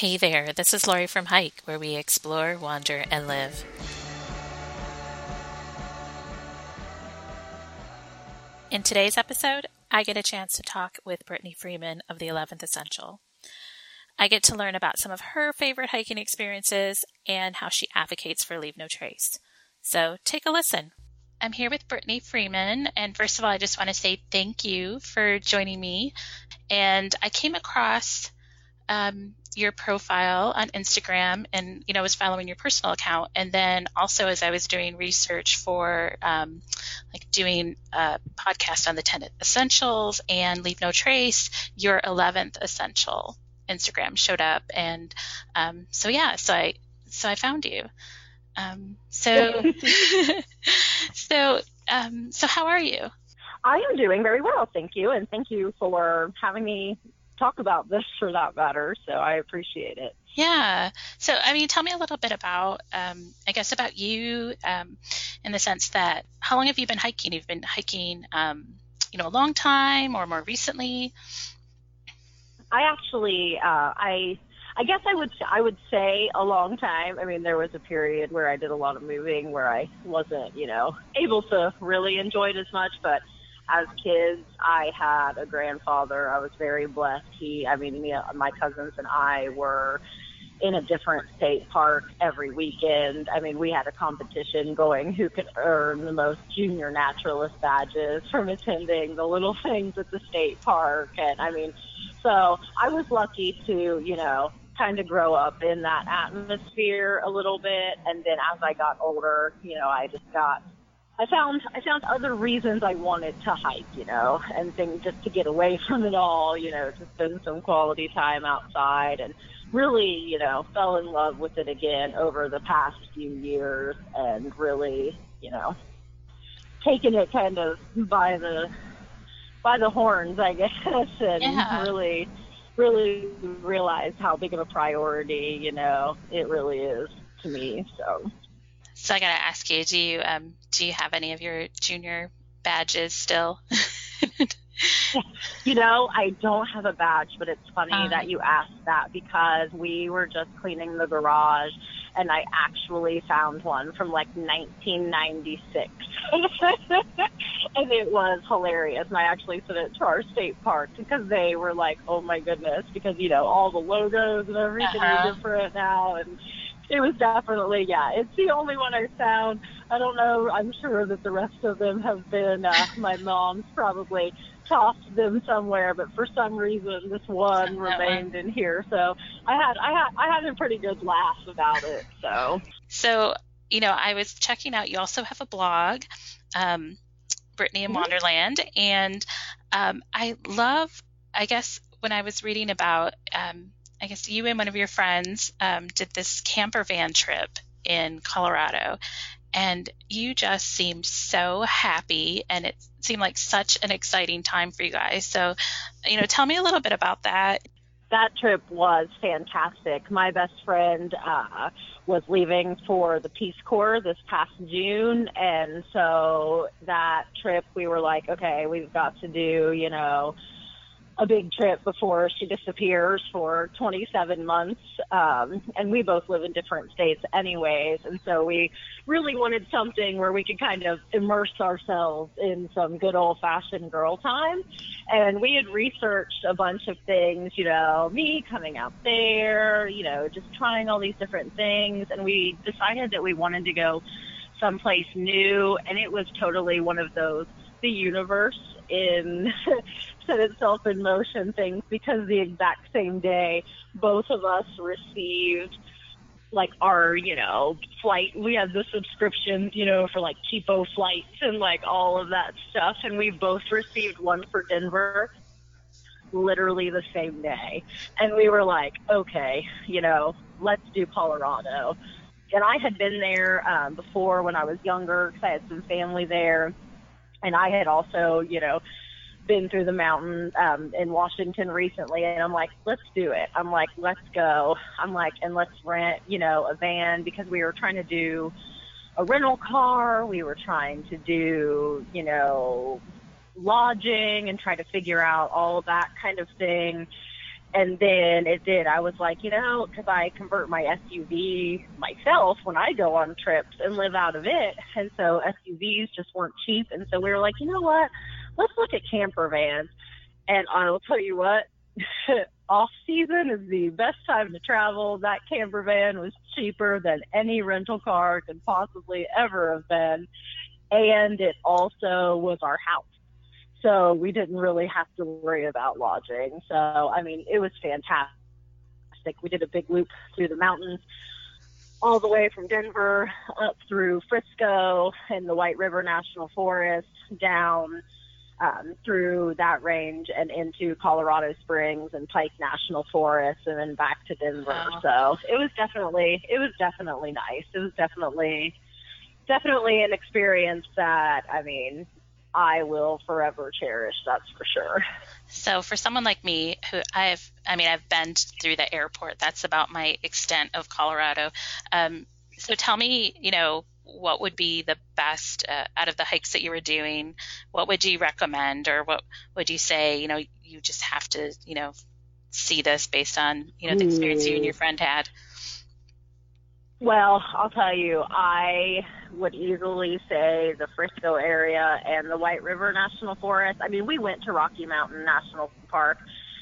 Hey there, this is Laurie from Hike, where we explore, wander, and live. In today's episode, I get a chance to talk with Brittany Freeman of the 11th Essential. I get to learn about some of her favorite hiking experiences and how she advocates for Leave No Trace. So take a listen. I'm here with Brittany Freeman, and first of all, I just want to say thank you for joining me. And I came across um, your profile on Instagram, and you know, was following your personal account, and then also as I was doing research for um, like doing a podcast on the Ten Essentials and Leave No Trace, your eleventh essential Instagram showed up, and um, so yeah, so I so I found you. Um, so, so, um, so how are you? I am doing very well, thank you, and thank you for having me talk about this for that matter. So I appreciate it. Yeah. So, I mean, tell me a little bit about, um, I guess, about you, um, in the sense that how long have you been hiking? You've been hiking, um, you know, a long time or more recently. I actually, uh, I I guess I would I would say a long time. I mean, there was a period where I did a lot of moving where I wasn't, you know, able to really enjoy it as much. But as kids, I had a grandfather. I was very blessed. He, I mean, me, my cousins and I were in a different state park every weekend. I mean, we had a competition going who could earn the most junior naturalist badges from attending the little things at the state park. And I mean, so I was lucky to, you know, kind of grow up in that atmosphere a little bit. And then as I got older, you know, I just got, I found, I found other reasons I wanted to hike, you know, and things just to get away from it all, you know, to spend some quality time outside and really, you know, fell in love with it again over the past few years and really, you know, taken it kind of by the by the horns, I guess, and Yeah. really, really realized how big of a priority, you know, it really is to me. So, So I got to ask you, do you, um, do you have any of your junior badges still? you know, I don't have a badge, but it's funny Uh. that you asked that because we were just cleaning the garage and I actually found one from like 1996. and it was hilarious. And I actually sent it to our state park because they were like, oh my goodness, because, you know, all the logos and everything Uh-huh. are different now. And it was definitely, yeah, it's the only one I found. I don't know. I'm sure that the rest of them have been, uh, my mom's probably tossed them somewhere, but for some reason this one That one. remained in here. So I had, I had, I had a pretty good laugh about it. So So, you know, I was checking out, you also have a blog, um, Brittany in Mhm. Wonderland, and um, I love, I guess, when I was reading about, um, I guess you and one of your friends um, did this camper van trip in Colorado, and you just seemed so happy, and it seemed like such an exciting time for you guys. So, you know, tell me a little bit about that. that trip was fantastic. My best friend uh, was leaving for the Peace Corps this past June, and so that trip we were like, okay, we've got to do, you know, a big trip before she disappears for 27 months. Um, and we both live in different states anyways. And so we really wanted something where we could kind of immerse ourselves in some good old fashioned girl time. And we had researched a bunch of things, you know, me coming out there, you know, just trying all these different things. And we decided that we wanted to go someplace new. And it was totally one of those, the universe in set itself in motion things because the exact same day both of us received like our, you know, flight. We had the subscriptions, you know, for like cheapo flights and like all of that stuff. And we both received one for Denver literally the same day. And we were like, okay, you know, let's do Colorado. And I had been there um, before when I was younger because I had some family there. And I had also, you know, been through the mountains um, in Washington recently, and I'm like, let's do it. I'm like, let's go. I'm like, and let's rent, you know, a van because we were trying to do a rental car. We were trying to do, you know, lodging and try to figure out all that kind of thing. and then it did. I was like, you know, because I convert my SUV myself when I go on trips and live out of it. And so SUVs just weren't cheap. And so we were like, you know what? Let's look at camper vans. And I will tell you what, off season is the best time to travel. That camper van was cheaper than any rental car could possibly ever have been. And it also was our house. So we didn't really have to worry about lodging. So, I mean, it was fantastic. We did a big loop through the mountains all the way from Denver up through Frisco and the White River National Forest down um, through that range and into Colorado Springs and Pike National Forest and then back to Denver. Wow. So it was definitely it was definitely nice. It was definitely definitely an experience that I mean I will forever cherish. That's for sure. So for someone like me, who I've, I mean, I've been through the airport. That's about my extent of Colorado. Um, so tell me, you know, what would be the best uh, out of the hikes that you were doing? What would you recommend, or what would you say? You know, you just have to, you know, see this based on you know the experience you and your friend had. Well, I'll tell you, I would easily say the Frisco area and the White River National Forest. I mean, we went to Rocky Mountain National Park,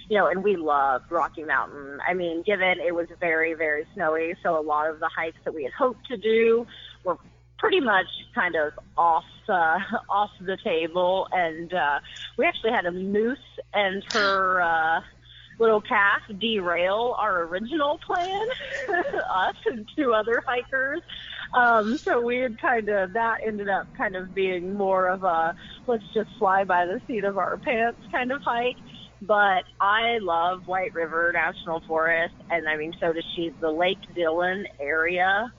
you know, and we loved Rocky Mountain. I mean, given it was very, very snowy, so a lot of the hikes that we had hoped to do were pretty much kind of off uh, off the table, and uh, we actually had a moose and her. Uh, little calf derail our original plan, us and two other hikers. Um, so we had kind of, that ended up kind of being more of a let's just fly by the seat of our pants kind of hike. But I love White River National Forest, and I mean, so does she. The Lake Dillon area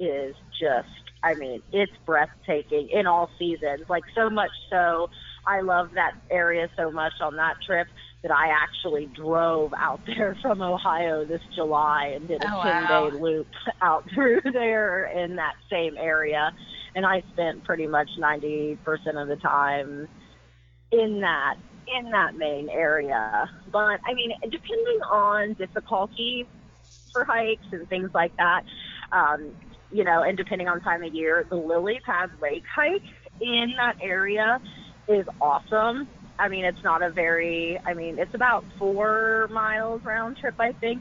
is just, I mean, it's breathtaking in all seasons. Like, so much so, I love that area so much on that trip that I actually drove out there from Ohio this July and did a oh, 10 wow. day loop out through there in that same area. And I spent pretty much 90% of the time in that in that main area. But I mean, depending on difficulty for hikes and things like that, um, you know, and depending on time of year, the Lily Pad Lake hike in that area is awesome. I mean, it's not a very, I mean, it's about four miles round trip, I think.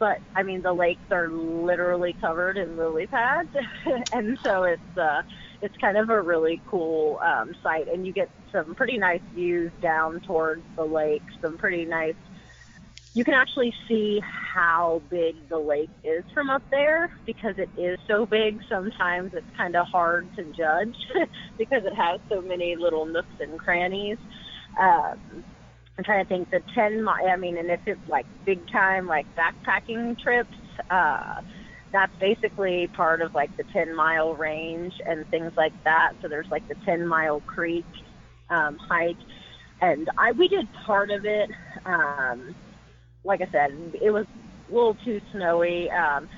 But I mean, the lakes are literally covered in lily pads, and so it's uh, it's kind of a really cool um, site, and you get some pretty nice views down towards the lake. Some pretty nice. You can actually see how big the lake is from up there because it is so big. Sometimes it's kind of hard to judge because it has so many little nooks and crannies. Um, I'm trying to think the 10 mile, I mean, and if it's like big time, like backpacking trips, uh, that's basically part of like the 10 mile range and things like that. So there's like the 10 mile creek, um, hike. And I, we did part of it. Um, like I said, it was a little too snowy. Um,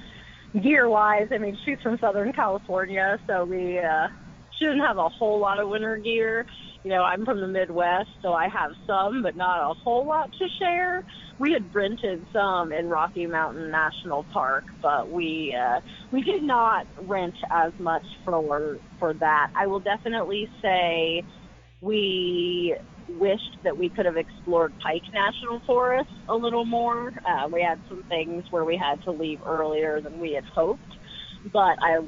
gear wise, I mean, she's from Southern California, so we, uh, she didn't have a whole lot of winter gear you know, I'm from the Midwest, so I have some, but not a whole lot to share. We had rented some in Rocky Mountain National Park, but we uh, we did not rent as much for for that. I will definitely say we wished that we could have explored Pike National Forest a little more. Uh, we had some things where we had to leave earlier than we had hoped, but I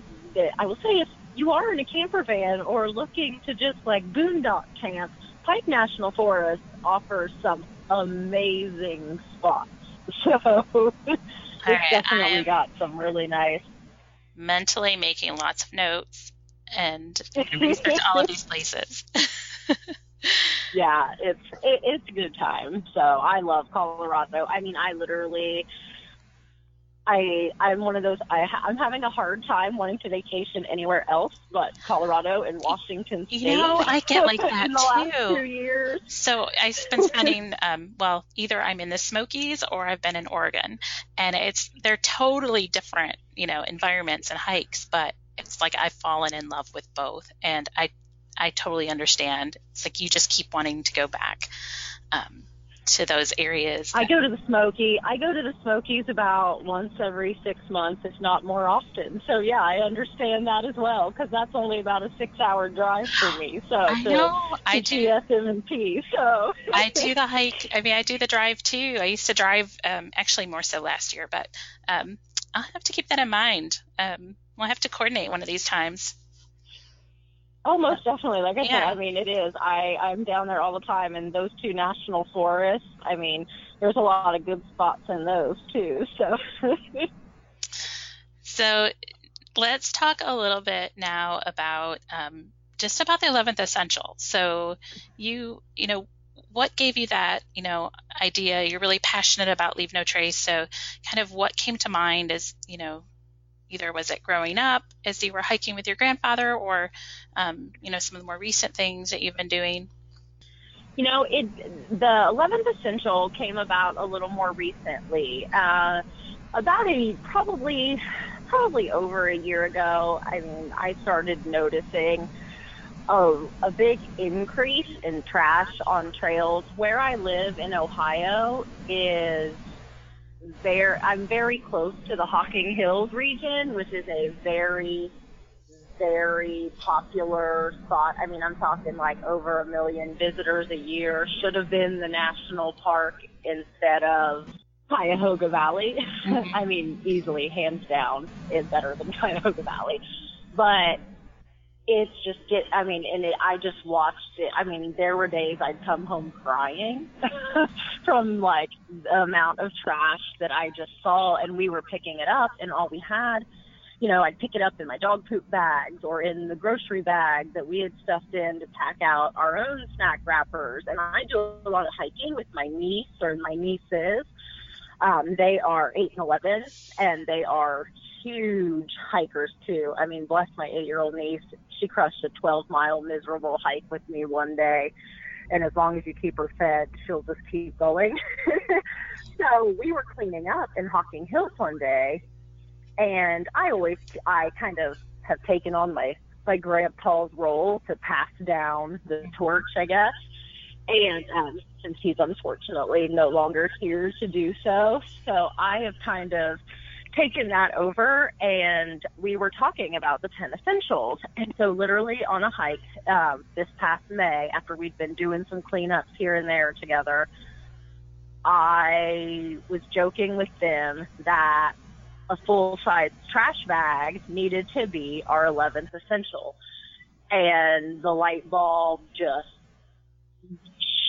I will say if you are in a camper van or looking to just like boondock camp, Pike National Forest offers some amazing spots. So it's right, definitely got some really nice. Mentally making lots of notes and research all of these places. yeah, it's it, it's a good time. So I love Colorado. I mean, I literally I I'm one of those I ha- I'm having a hard time wanting to vacation anywhere else but Colorado and Washington State. You know, I get like that in the too. Last two years. So I've been spending um, well, either I'm in the Smokies or I've been in Oregon, and it's they're totally different, you know, environments and hikes, but it's like I've fallen in love with both, and I I totally understand. It's like you just keep wanting to go back. Um, to those areas? I go to the Smoky. I go to the Smokies about once every six months, if not more often. So yeah, I understand that as well because that's only about a six-hour drive for me. So I to, know. I do. GSMNP. So I do the hike. I mean, I do the drive too. I used to drive, um, actually more so last year, but um, I'll have to keep that in mind. Um, we'll have to coordinate one of these times. Oh, most definitely. Like I said, I mean, it is. I I'm down there all the time, and those two national forests. I mean, there's a lot of good spots in those too. So So let's talk a little bit now about um, just about the 11th essential. So you, you know, what gave you that, you know, idea? You're really passionate about Leave No Trace. So kind of what came to mind as, you know, either was it growing up as you were hiking with your grandfather or, um, you know, some of the more recent things that you've been doing? You know, it the 11th Essential came about a little more recently. Uh, about a probably probably over a year ago. I mean, I started noticing a, a big increase in trash on trails. Where I live in Ohio is there. I'm very close to the Hocking Hills region, which is a very very popular spot. I mean, I'm talking like over a million visitors a year. Should have been the national park instead of Cuyahoga Valley. I mean, easily, hands down, is better than Cuyahoga Valley. But it's just get. I mean, and it, I just watched it. I mean, there were days I'd come home crying from like the amount of trash that I just saw, and we were picking it up, and all we had you know, I'd pick it up in my dog poop bags or in the grocery bag that we had stuffed in to pack out our own snack wrappers. And I do a lot of hiking with my niece or my nieces. Um, they are 8 and 11 and they are huge hikers too. I mean, bless my eight year old niece. She crushed a 12 mile miserable hike with me one day. And as long as you keep her fed, she'll just keep going. so we were cleaning up in Hocking Hills one day and I always I kind of have taken on my my grandpa's role to pass down the torch, I guess. And um, since he's unfortunately no longer here to do so, so I have kind of taken that over. And we were talking about the ten essentials, and so literally on a hike um, this past May, after we'd been doing some cleanups here and there together, I was joking with them that a full size trash bag needed to be our 11th essential. And the light bulb just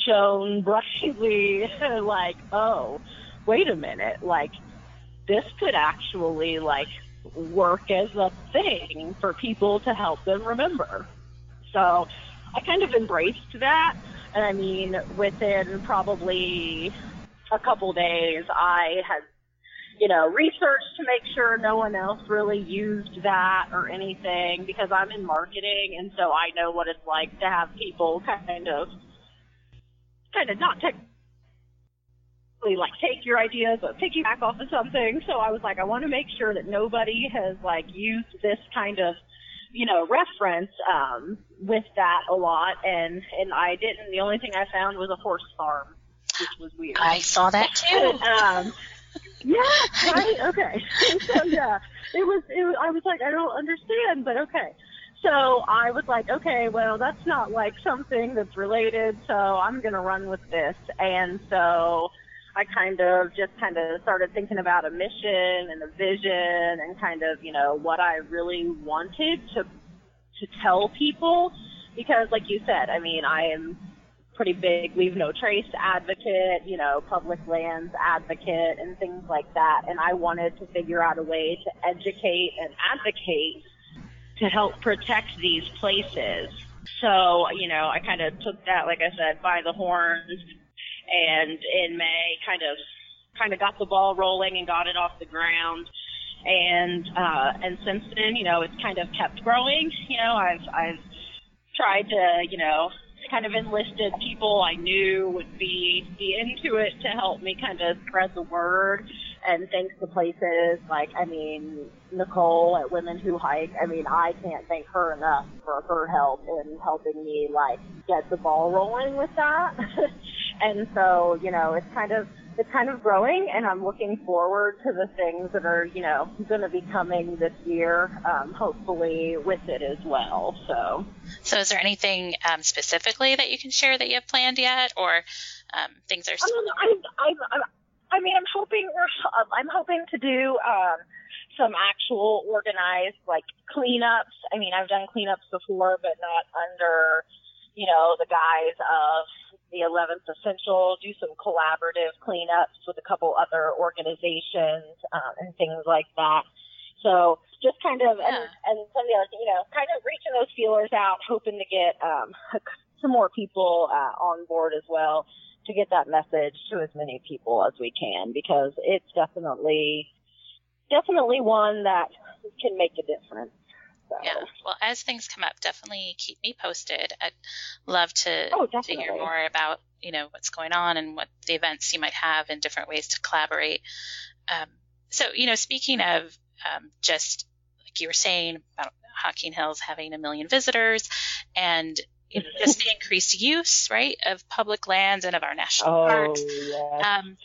shone brightly like, oh, wait a minute, like this could actually like work as a thing for people to help them remember. So I kind of embraced that. And I mean, within probably a couple days, I had you know, researched to make sure no one else really used that or anything because I'm in marketing and so I know what it's like to have people kind of, kind of not technically like take your ideas but piggyback off of something. So I was like, I want to make sure that nobody has like used this kind of, you know, reference, um, with that a lot and, and I didn't. The only thing I found was a horse farm, which was weird. I saw that too. um, yeah, right. Okay. so yeah, it was. It was. I was like, I don't understand, but okay. So I was like, okay, well, that's not like something that's related, so I'm gonna run with this. And so I kind of just kind of started thinking about a mission and a vision and kind of, you know, what I really wanted to to tell people because like you said, I mean, I am pretty big leave no trace advocate, you know, public lands advocate and things like that. And I wanted to figure out a way to educate and advocate to help protect these places. So, you know, I kind of took that, like I said, by the horns and in May kind of, kind of got the ball rolling and got it off the ground. And, uh, and since then, you know, it's kind of kept growing. You know, I've, I've tried to, you know, kind of enlisted people I knew would be be into it to help me kind of spread the word. And thanks to places like, I mean, Nicole at Women Who Hike. I mean, I can't thank her enough for her help in helping me like get the ball rolling with that. And so, you know, it's kind of it's kind of growing, and I'm looking forward to the things that are, you know, going to be coming this year, um, hopefully with it as well. So, so is there anything um, specifically that you can share that you have planned yet, or um, things are? Still- I, mean, I, I, I mean, I'm hoping we're, I'm hoping to do um, some actual organized like cleanups. I mean, I've done cleanups before, but not under, you know, the guise of the 11th Essential, do some collaborative cleanups with a couple other organizations um, and things like that. So just kind of, yeah. and, and some of the other, you know, kind of reaching those feelers out, hoping to get um, some more people uh, on board as well to get that message to as many people as we can because it's definitely, definitely one that can make a difference. So. Yeah. Well, as things come up, definitely keep me posted. I'd love to, oh, to hear more about you know what's going on and what the events you might have and different ways to collaborate. Um, so you know, speaking of um, just like you were saying about Hocking Hills having a million visitors and you know, just the increased use, right, of public lands and of our national oh, parks. Yes. Um,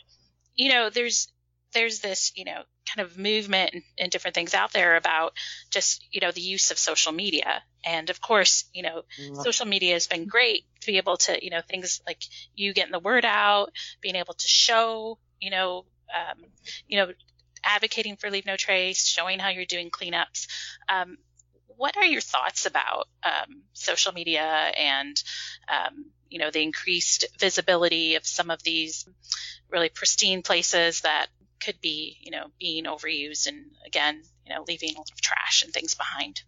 you know, there's there's this, you know, kind of movement and, and, different things out there about just, you know, the use of social media. And of course, you know, mm-hmm. social media has been great to be able to, you know, things like you getting the word out, being able to show, you know, um, you know, advocating for Leave No Trace, showing how you're doing cleanups. Um, what are your thoughts about um, social media and, um, you know, the increased visibility of some of these really pristine places that could be, you know, being overused and again, you know, leaving a lot of trash and things behind.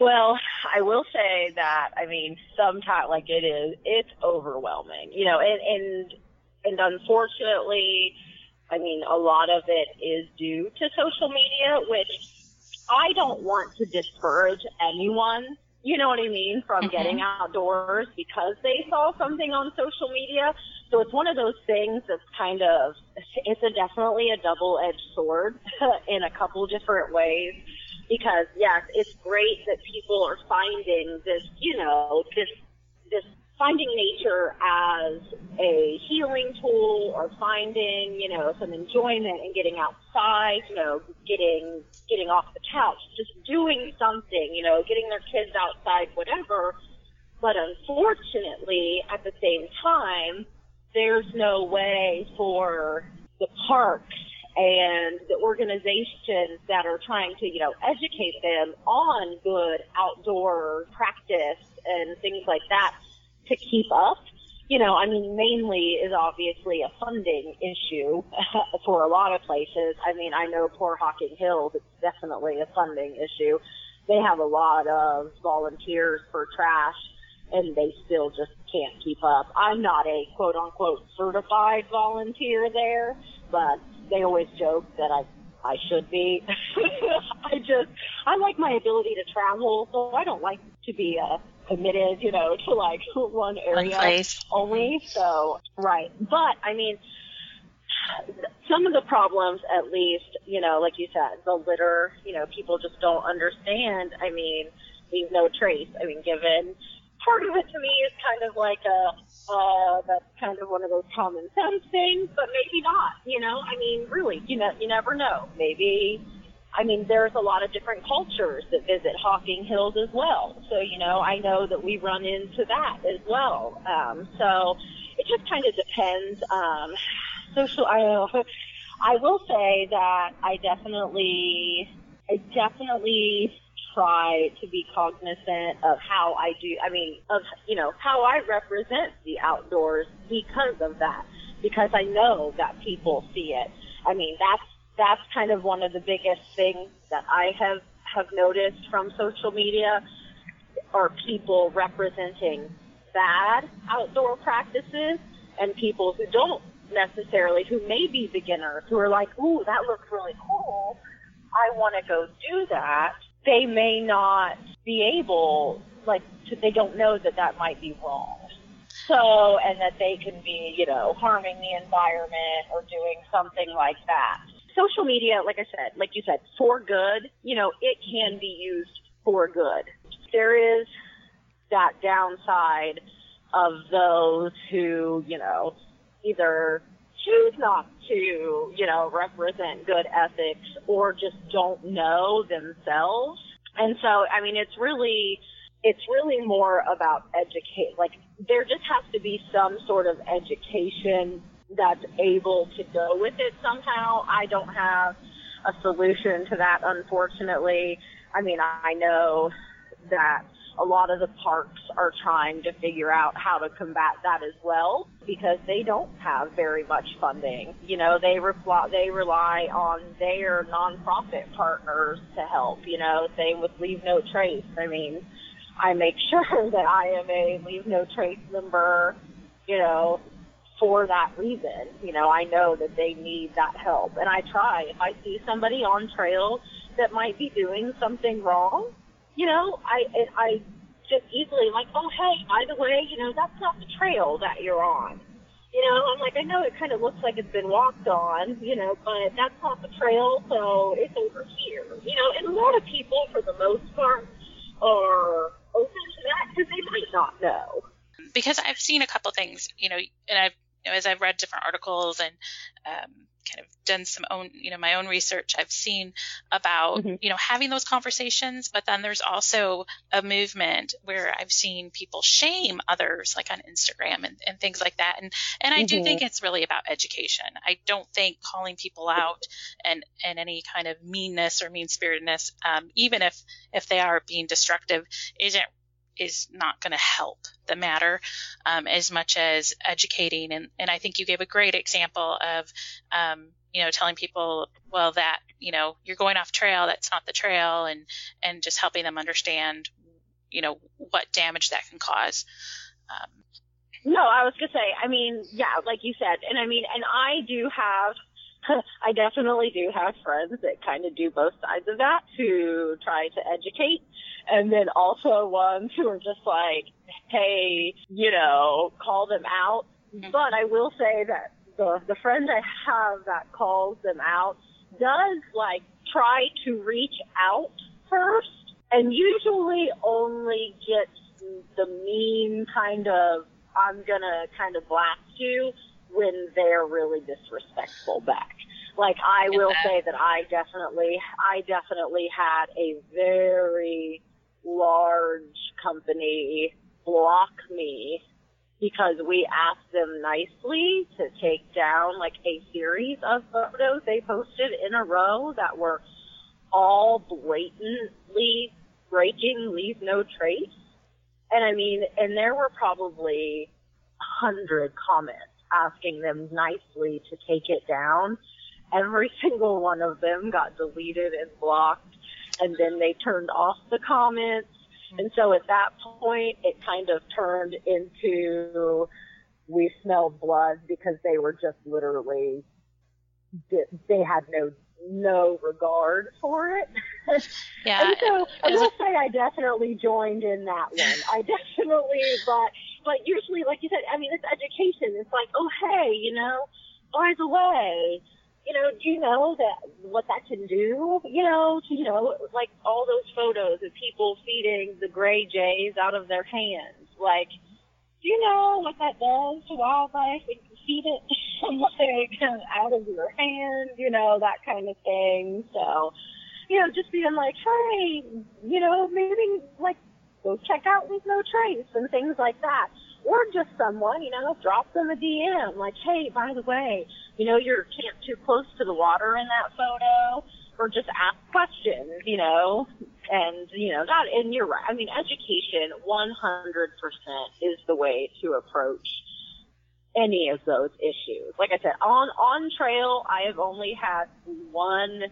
Well, I will say that I mean, sometimes like it is, it's overwhelming, you know, and and and unfortunately, I mean, a lot of it is due to social media, which I don't want to discourage anyone, you know what I mean, from mm-hmm. getting outdoors because they saw something on social media. So it's one of those things that's kind of, it's a definitely a double-edged sword in a couple different ways. Because yes, it's great that people are finding this, you know, this, this finding nature as a healing tool or finding, you know, some enjoyment in getting outside, you know, getting, getting off the couch, just doing something, you know, getting their kids outside, whatever. But unfortunately, at the same time, there's no way for the parks and the organizations that are trying to, you know, educate them on good outdoor practice and things like that to keep up. You know, I mean, mainly is obviously a funding issue for a lot of places. I mean, I know poor Hocking Hills, it's definitely a funding issue. They have a lot of volunteers for trash and they still just can't keep up. I'm not a quote unquote certified volunteer there, but they always joke that I I should be. I just I like my ability to travel, so I don't like to be uh, committed, you know, to like one area one only. So right, but I mean. Some of the problems, at least, you know, like you said, the litter, you know, people just don't understand. I mean, leave no trace. I mean, given part of it to me is kind of like a uh, that's kind of one of those common sense things, but maybe not. You know, I mean, really, you know, you never know. Maybe, I mean, there's a lot of different cultures that visit Hocking Hills as well. So, you know, I know that we run into that as well. Um, so it just kind of depends. Um, social, I know. I will say that I definitely, I definitely try to be cognizant of how I do, I mean, of, you know, how I represent the outdoors because of that. Because I know that people see it. I mean, that's, that's kind of one of the biggest things that I have, have noticed from social media are people representing bad outdoor practices and people who don't necessarily, who may be beginners, who are like, ooh, that looks really cool. I want to go do that they may not be able, like, to, they don't know that that might be wrong. So, and that they can be, you know, harming the environment or doing something like that. Social media, like I said, like you said, for good, you know, it can be used for good. There is that downside of those who, you know, either choose not to, you know, represent good ethics or just don't know themselves. And so, I mean, it's really, it's really more about educate, like there just has to be some sort of education that's able to go with it somehow. I don't have a solution to that, unfortunately. I mean, I know that a lot of the parks are trying to figure out how to combat that as well because they don't have very much funding. You know, they rely they rely on their nonprofit partners to help. You know, same with Leave No Trace. I mean, I make sure that I am a Leave No Trace member. You know, for that reason. You know, I know that they need that help, and I try. If I see somebody on trail that might be doing something wrong, you know, I I just easily like, oh hey, by the way, you know, that's not the trail that you're on. You know, I'm like, I know it kind of looks like it's been walked on, you know, but that's not the trail, so it's over here. You know, and a lot of people, for the most part, are open to that because they might not know. Because I've seen a couple things, you know, and I've you know, as I've read different articles and um, kind of done some own, you know, my own research, I've seen about, mm-hmm. you know, having those conversations. But then there's also a movement where I've seen people shame others, like on Instagram and, and things like that. And and I mm-hmm. do think it's really about education. I don't think calling people out and and any kind of meanness or mean spiritedness, um, even if if they are being destructive, isn't is not going to help the matter um, as much as educating. And, and I think you gave a great example of, um, you know, telling people, well, that, you know, you're going off trail, that's not the trail, and, and just helping them understand, you know, what damage that can cause. Um, no, I was gonna say, I mean, yeah, like you said, and I mean, and I do have I definitely do have friends that kind of do both sides of that who try to educate. And then also ones who are just like, hey, you know, call them out. Mm-hmm. But I will say that the, the friend I have that calls them out does like try to reach out first and usually only gets the mean kind of, I'm gonna kind of blast you when they're really disrespectful back. Like I will say that I definitely, I definitely had a very large company block me because we asked them nicely to take down like a series of photos they posted in a row that were all blatantly breaking leave no trace. And I mean, and there were probably a hundred comments asking them nicely to take it down. Every single one of them got deleted and blocked, and then they turned off the comments. And so at that point, it kind of turned into we smelled blood because they were just literally they had no no regard for it. Yeah. and so I will say I definitely joined in that one. I definitely, but but usually, like you said, I mean, it's education. It's like, oh, hey, you know, by the way, you know, do you know that what that can do? You know, you know, like all those photos of people feeding the gray jays out of their hands. Like, do you know what that does to wildlife? You feed it like out of your hand, you know, that kind of thing. So, you know, just being like, hey, you know, maybe like go check out Leave No Trace and things like that. Or just someone, you know, drop them a DM like, hey, by the way, you know, you're camped too close to the water in that photo. Or just ask questions, you know, and, you know, that, and you're right. I mean, education 100% is the way to approach any of those issues. Like I said, on, on trail, I have only had one,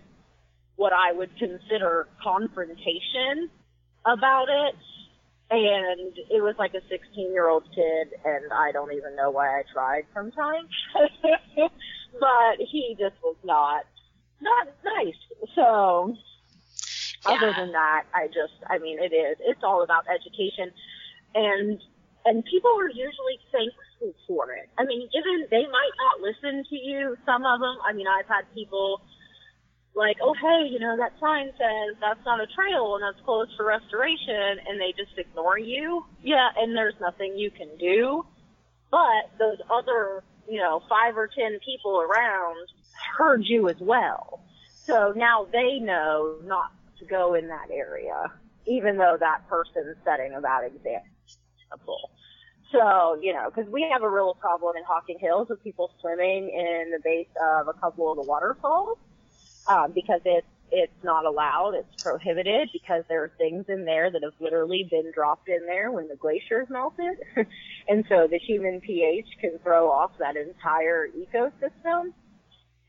what I would consider confrontation about it and it was like a 16 year old kid and I don't even know why I tried sometimes. but he just was not, not nice. So yeah. other than that, I just, I mean, it is, it's all about education and, and people are usually thankful for it. I mean, even they might not listen to you, some of them, I mean, I've had people like, oh hey, you know that sign says that's not a trail and that's closed for restoration, and they just ignore you. Yeah, and there's nothing you can do. But those other, you know, five or ten people around heard you as well. So now they know not to go in that area, even though that person's setting a bad example. So, you know, because we have a real problem in Hocking Hills with people swimming in the base of a couple of the waterfalls um, because it's it's not allowed, it's prohibited because there are things in there that have literally been dropped in there when the glaciers melted, and so the human pH can throw off that entire ecosystem.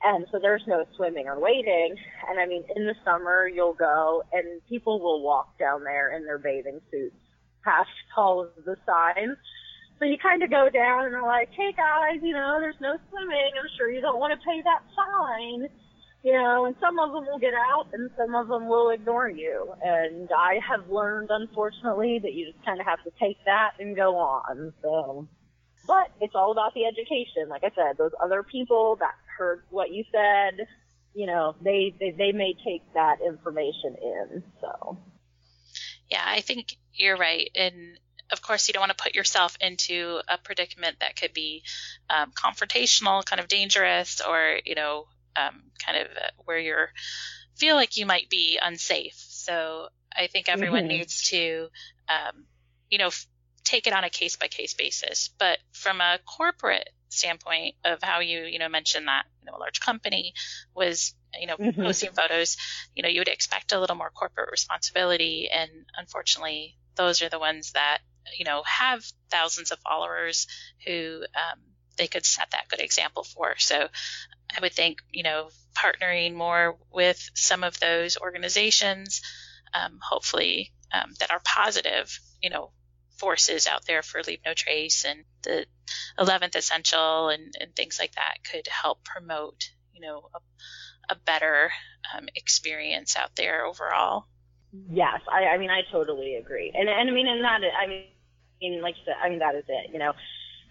And so there's no swimming or wading. And I mean, in the summer, you'll go and people will walk down there in their bathing suits past all of the signs. So you kind of go down and are like, hey guys, you know, there's no swimming. I'm sure you don't want to pay that fine. You know, and some of them will get out and some of them will ignore you. And I have learned, unfortunately, that you just kind of have to take that and go on. So, but it's all about the education. Like I said, those other people that heard what you said, you know, they, they, they may take that information in. So. Yeah, I think you're right. And of course, you don't want to put yourself into a predicament that could be um, confrontational, kind of dangerous, or, you know, um, kind of uh, where you feel like you might be unsafe. So I think everyone mm-hmm. needs to, um, you know, f- take it on a case by case basis. But from a corporate standpoint of how you, you know, mentioned that, you know, a large company was, you know, mm-hmm. posting photos, you know, you would expect a little more corporate responsibility. And unfortunately, those are the ones that, you know, have thousands of followers who, um, they could set that good example for. So I would think, you know, partnering more with some of those organizations, um, hopefully, um, that are positive, you know, forces out there for Leave No Trace and the 11th Essential and, and things like that could help promote, you know, a, a better um, experience out there overall. Yes, I, I mean, I totally agree. And, and I mean, and that, I mean, like you said, I mean, that is it, you know.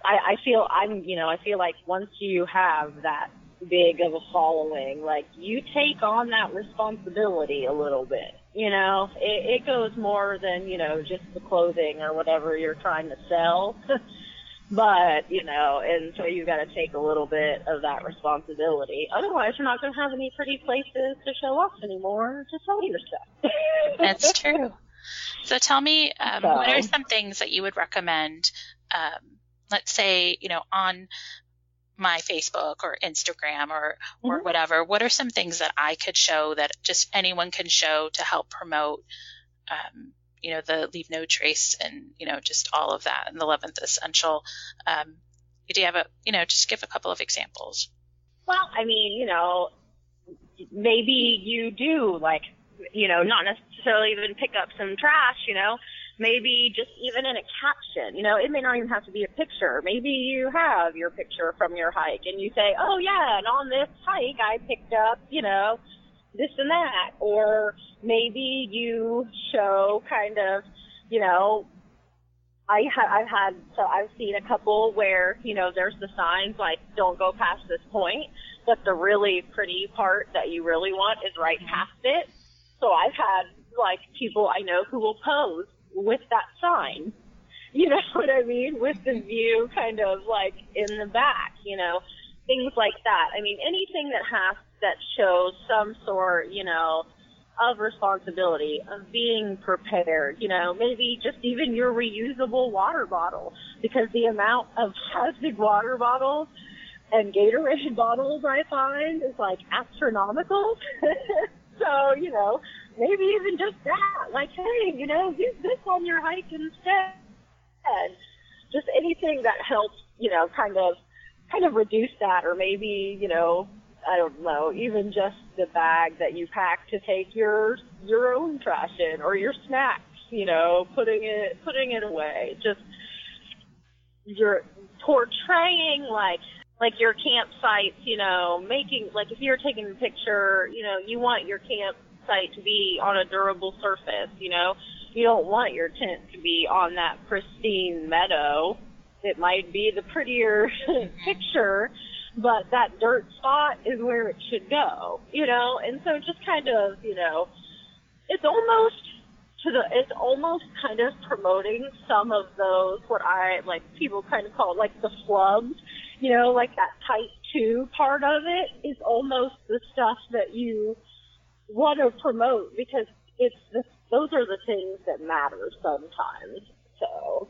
I, I feel I'm, you know, I feel like once you have that big of a following, like you take on that responsibility a little bit. You know, it, it goes more than, you know, just the clothing or whatever you're trying to sell. but, you know, and so you've got to take a little bit of that responsibility. Otherwise, you're not going to have any pretty places to show off anymore to sell your stuff. That's true. So tell me, um, so, what are some things that you would recommend um, let's say, you know, on my Facebook or Instagram or or mm-hmm. whatever, what are some things that I could show that just anyone can show to help promote um, you know, the leave no trace and, you know, just all of that and the 11th essential. Um, do you have a, you know, just give a couple of examples? Well, I mean, you know, maybe you do like, you know, not necessarily even pick up some trash, you know, maybe just even in a caption. You know, it may not even have to be a picture. Maybe you have your picture from your hike and you say, oh yeah, and on this hike I picked up, you know, this and that. Or maybe you show kind of, you know, I ha- I've had, so I've seen a couple where, you know, there's the signs like, don't go past this point, but the really pretty part that you really want is right past it. So I've had like people I know who will pose with that sign. You know what I mean? With the view kind of like in the back, you know, things like that. I mean, anything that has, that shows some sort, you know, of responsibility, of being prepared, you know, maybe just even your reusable water bottle, because the amount of plastic water bottles and Gatorade bottles I find is like astronomical. so, you know, maybe even just that. Like, hey, you know, use this on your hike instead. Just anything that helps, you know, kind of, kind of reduce that, or maybe, you know, I don't know, even just the bag that you pack to take your your own trash in, or your snacks, you know, putting it putting it away. Just you're portraying like like your campsites, you know, making like if you're taking a picture, you know, you want your camp site to be on a durable surface, you know. You don't want your tent to be on that pristine meadow. It might be the prettier picture, but that dirt spot is where it should go, you know? And so just kind of, you know, it's almost to the, it's almost kind of promoting some of those, what I, like, people kind of call like the flubs, you know, like that type two part of it is almost the stuff that you want to promote because it's the, those are the things that matter sometimes. So,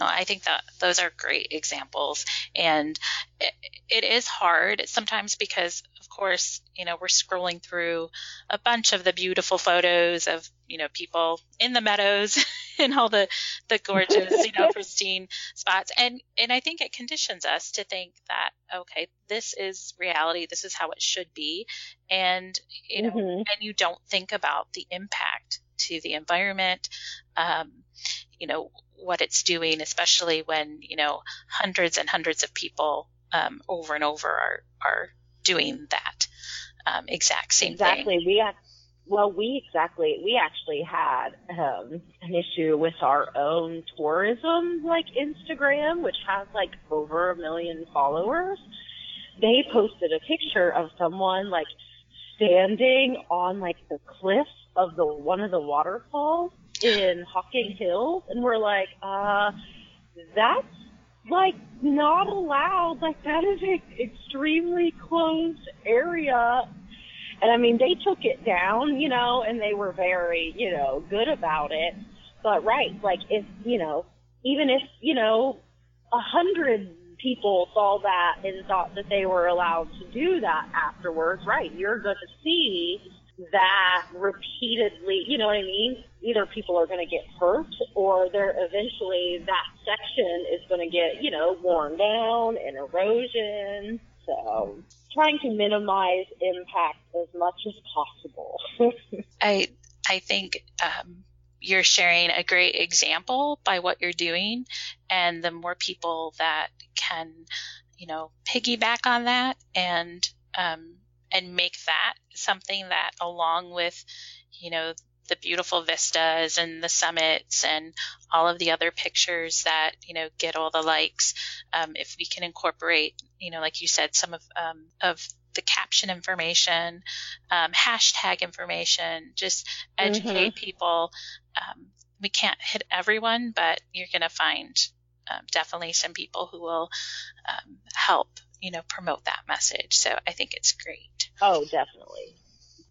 no, I think that those are great examples, and it, it is hard sometimes because, of course, you know, we're scrolling through a bunch of the beautiful photos of you know people in the meadows and all the the gorgeous, you know, pristine spots, and and I think it conditions us to think that okay, this is reality, this is how it should be, and you know, mm-hmm. and you don't think about the impact to the environment. Um, you know what it's doing, especially when you know hundreds and hundreds of people um, over and over are are doing that um, exact same exactly. thing. Exactly. We have, well, we exactly we actually had um, an issue with our own tourism, like Instagram, which has like over a million followers. They posted a picture of someone like standing on like the cliff of the one of the waterfalls in Hocking Hills, and we're like, uh, that's like not allowed. Like that is an extremely closed area. And I mean, they took it down, you know, and they were very, you know, good about it. But right, like if, you know, even if, you know, a hundred people saw that and thought that they were allowed to do that afterwards, right, you're going to see that repeatedly, you know what I mean? Either people are going to get hurt or they're eventually that section is going to get, you know, worn down and erosion. So trying to minimize impact as much as possible. I I think um, you're sharing a great example by what you're doing, and the more people that can, you know, piggyback on that and um, and make that something that along with you know the beautiful vistas and the summits and all of the other pictures that you know get all the likes. Um, if we can incorporate you know like you said some of um, of the caption information um, hashtag information just educate mm-hmm. people. Um, we can't hit everyone but you're going to find um, definitely some people who will um, help you know promote that message. So i think it's great. Oh definitely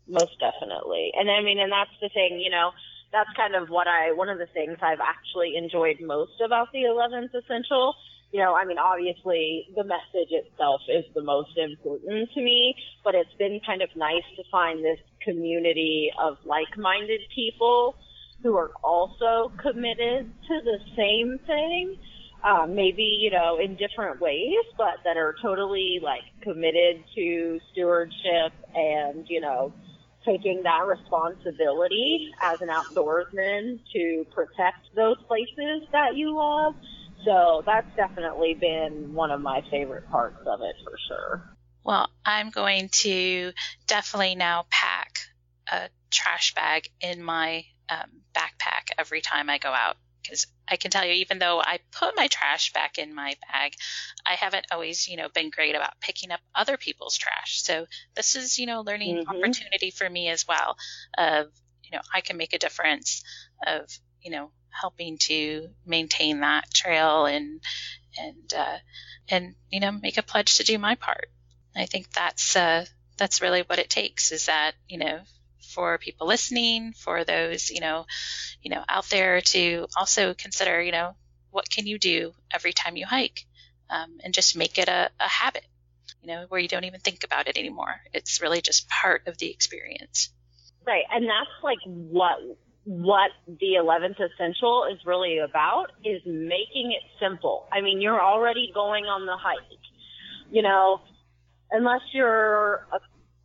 most definitely. And i mean and that's the thing you know that's kind of what i one of the things i've actually enjoyed most about the 11th essential. You know i mean obviously the message itself is the most important to me but it's been kind of nice to find this community of like-minded people who are also committed to the same thing um, maybe you know in different ways, but that are totally like committed to stewardship and you know taking that responsibility as an outdoorsman to protect those places that you love. So that's definitely been one of my favorite parts of it for sure. Well, I'm going to definitely now pack a trash bag in my um, backpack every time I go out because I can tell you, even though I put my trash back in my bag, I haven't always, you know, been great about picking up other people's trash. So this is, you know, learning mm-hmm. opportunity for me as well. Of, you know, I can make a difference. Of, you know, helping to maintain that trail and and uh, and you know, make a pledge to do my part. I think that's uh, that's really what it takes. Is that you know for people listening, for those, you know, you know, out there to also consider, you know, what can you do every time you hike, um, and just make it a, a habit, you know, where you don't even think about it anymore. It's really just part of the experience. Right, and that's like what what the 11th essential is really about is making it simple. I mean, you're already going on the hike. You know, unless you're a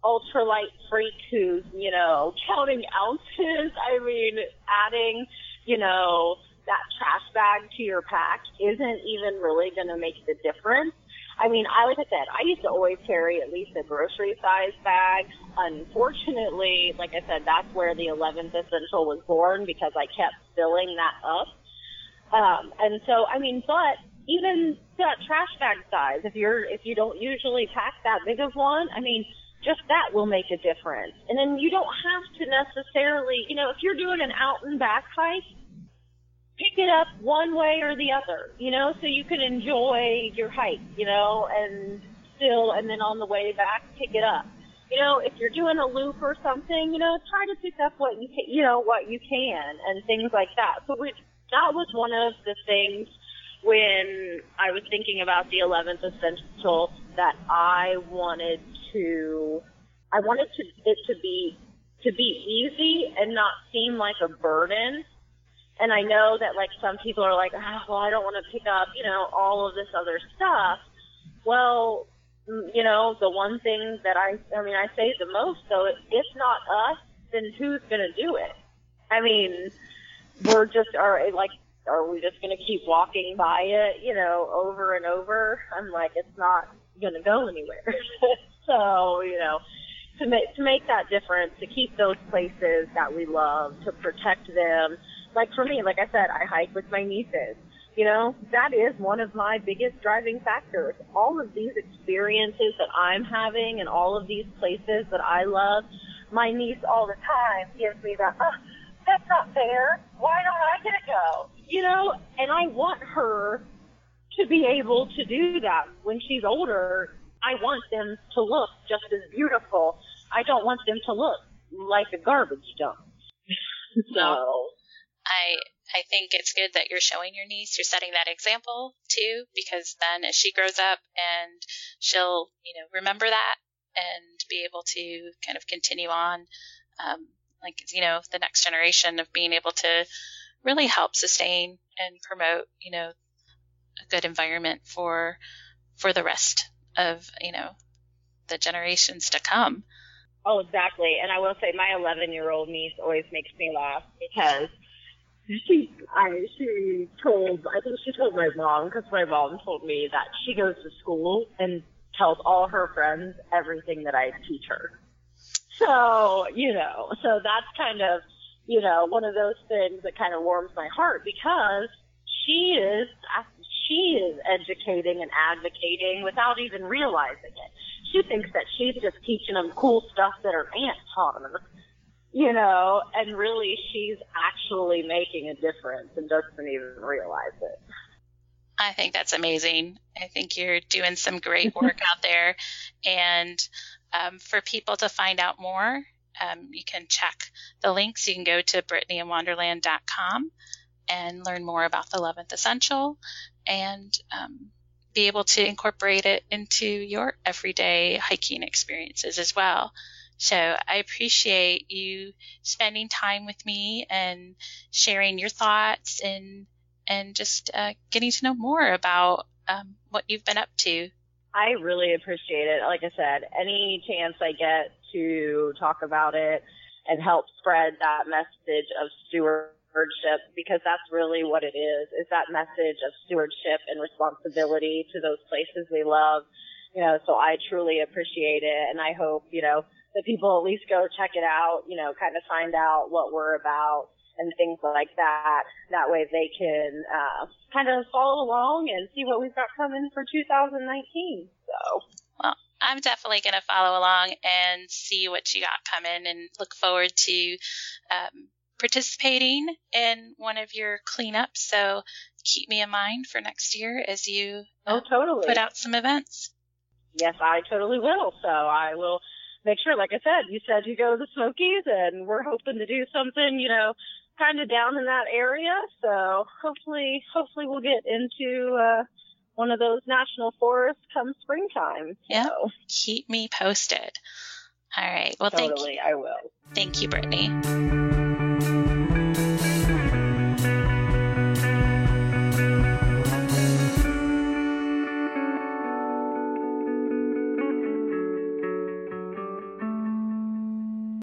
ultralight freak who's, you know, counting ounces. I mean, adding, you know, that trash bag to your pack isn't even really going to make the difference. I mean, I like I said, I used to always carry at least a grocery size bag. Unfortunately, like I said, that's where the 11th essential was born because I kept filling that up. Um, and so, I mean, but even that trash bag size. If you're if you don't usually pack that big of one, I mean, just that will make a difference. And then you don't have to necessarily, you know, if you're doing an out and back hike, pick it up one way or the other, you know, so you can enjoy your hike, you know, and still, and then on the way back, pick it up. You know, if you're doing a loop or something, you know, try to pick up what you can, you know, what you can and things like that. So we, that was one of the things when I was thinking about the 11th essential that I wanted to, I wanted to, it to be, to be easy and not seem like a burden and I know that like some people are like, oh, well, I don't want to pick up, you know, all of this other stuff. Well, you know, the one thing that I, I mean, I say the most though, if not us, then who's going to do it? I mean, we're just, are like, are we just going to keep walking by it, you know, over and over? I'm like, it's not going to go anywhere. so, you know, to make, to make that difference, to keep those places that we love, to protect them, like for me, like I said, I hike with my nieces. You know, that is one of my biggest driving factors. All of these experiences that I'm having and all of these places that I love, my niece all the time gives me that, oh, that's not fair. Why don't I get to go? You know, and I want her to be able to do that when she's older. I want them to look just as beautiful. I don't want them to look like a garbage dump. so I I think it's good that you're showing your niece, you're setting that example too, because then as she grows up and she'll, you know, remember that and be able to kind of continue on, um, like, you know, the next generation of being able to really help sustain and promote, you know, a good environment for, for the rest of, you know, the generations to come. Oh, exactly. And I will say my 11 year old niece always makes me laugh because she I she told I think she told my mom because my mom told me that she goes to school and tells all her friends everything that I teach her. So you know, so that's kind of you know one of those things that kind of warms my heart because she is she is educating and advocating without even realizing it. She thinks that she's just teaching them cool stuff that her aunt taught her you know, and really she's actually making a difference and doesn't even realize it. I think that's amazing. I think you're doing some great work out there. And um, for people to find out more, um, you can check the links. You can go to brittanyinwonderland.com and learn more about the 11th Essential and um, be able to incorporate it into your everyday hiking experiences as well. So I appreciate you spending time with me and sharing your thoughts and and just uh, getting to know more about um, what you've been up to. I really appreciate it. Like I said, any chance I get to talk about it and help spread that message of stewardship because that's really what it is, is that message of stewardship and responsibility to those places we love. You know, so I truly appreciate it and I hope, you know, that people at least go check it out, you know, kind of find out what we're about and things like that. That way they can uh, kind of follow along and see what we've got coming for 2019. So. Well, I'm definitely going to follow along and see what you got coming and look forward to um, participating in one of your cleanups. So keep me in mind for next year as you uh, oh, totally. put out some events. Yes, I totally will. So I will make sure, like I said, you said you go to the Smokies, and we're hoping to do something, you know, kind of down in that area. So hopefully, hopefully we'll get into uh, one of those national forests come springtime. Yeah, keep me posted. All right. Well, totally, thank you. I will. Thank you, Brittany.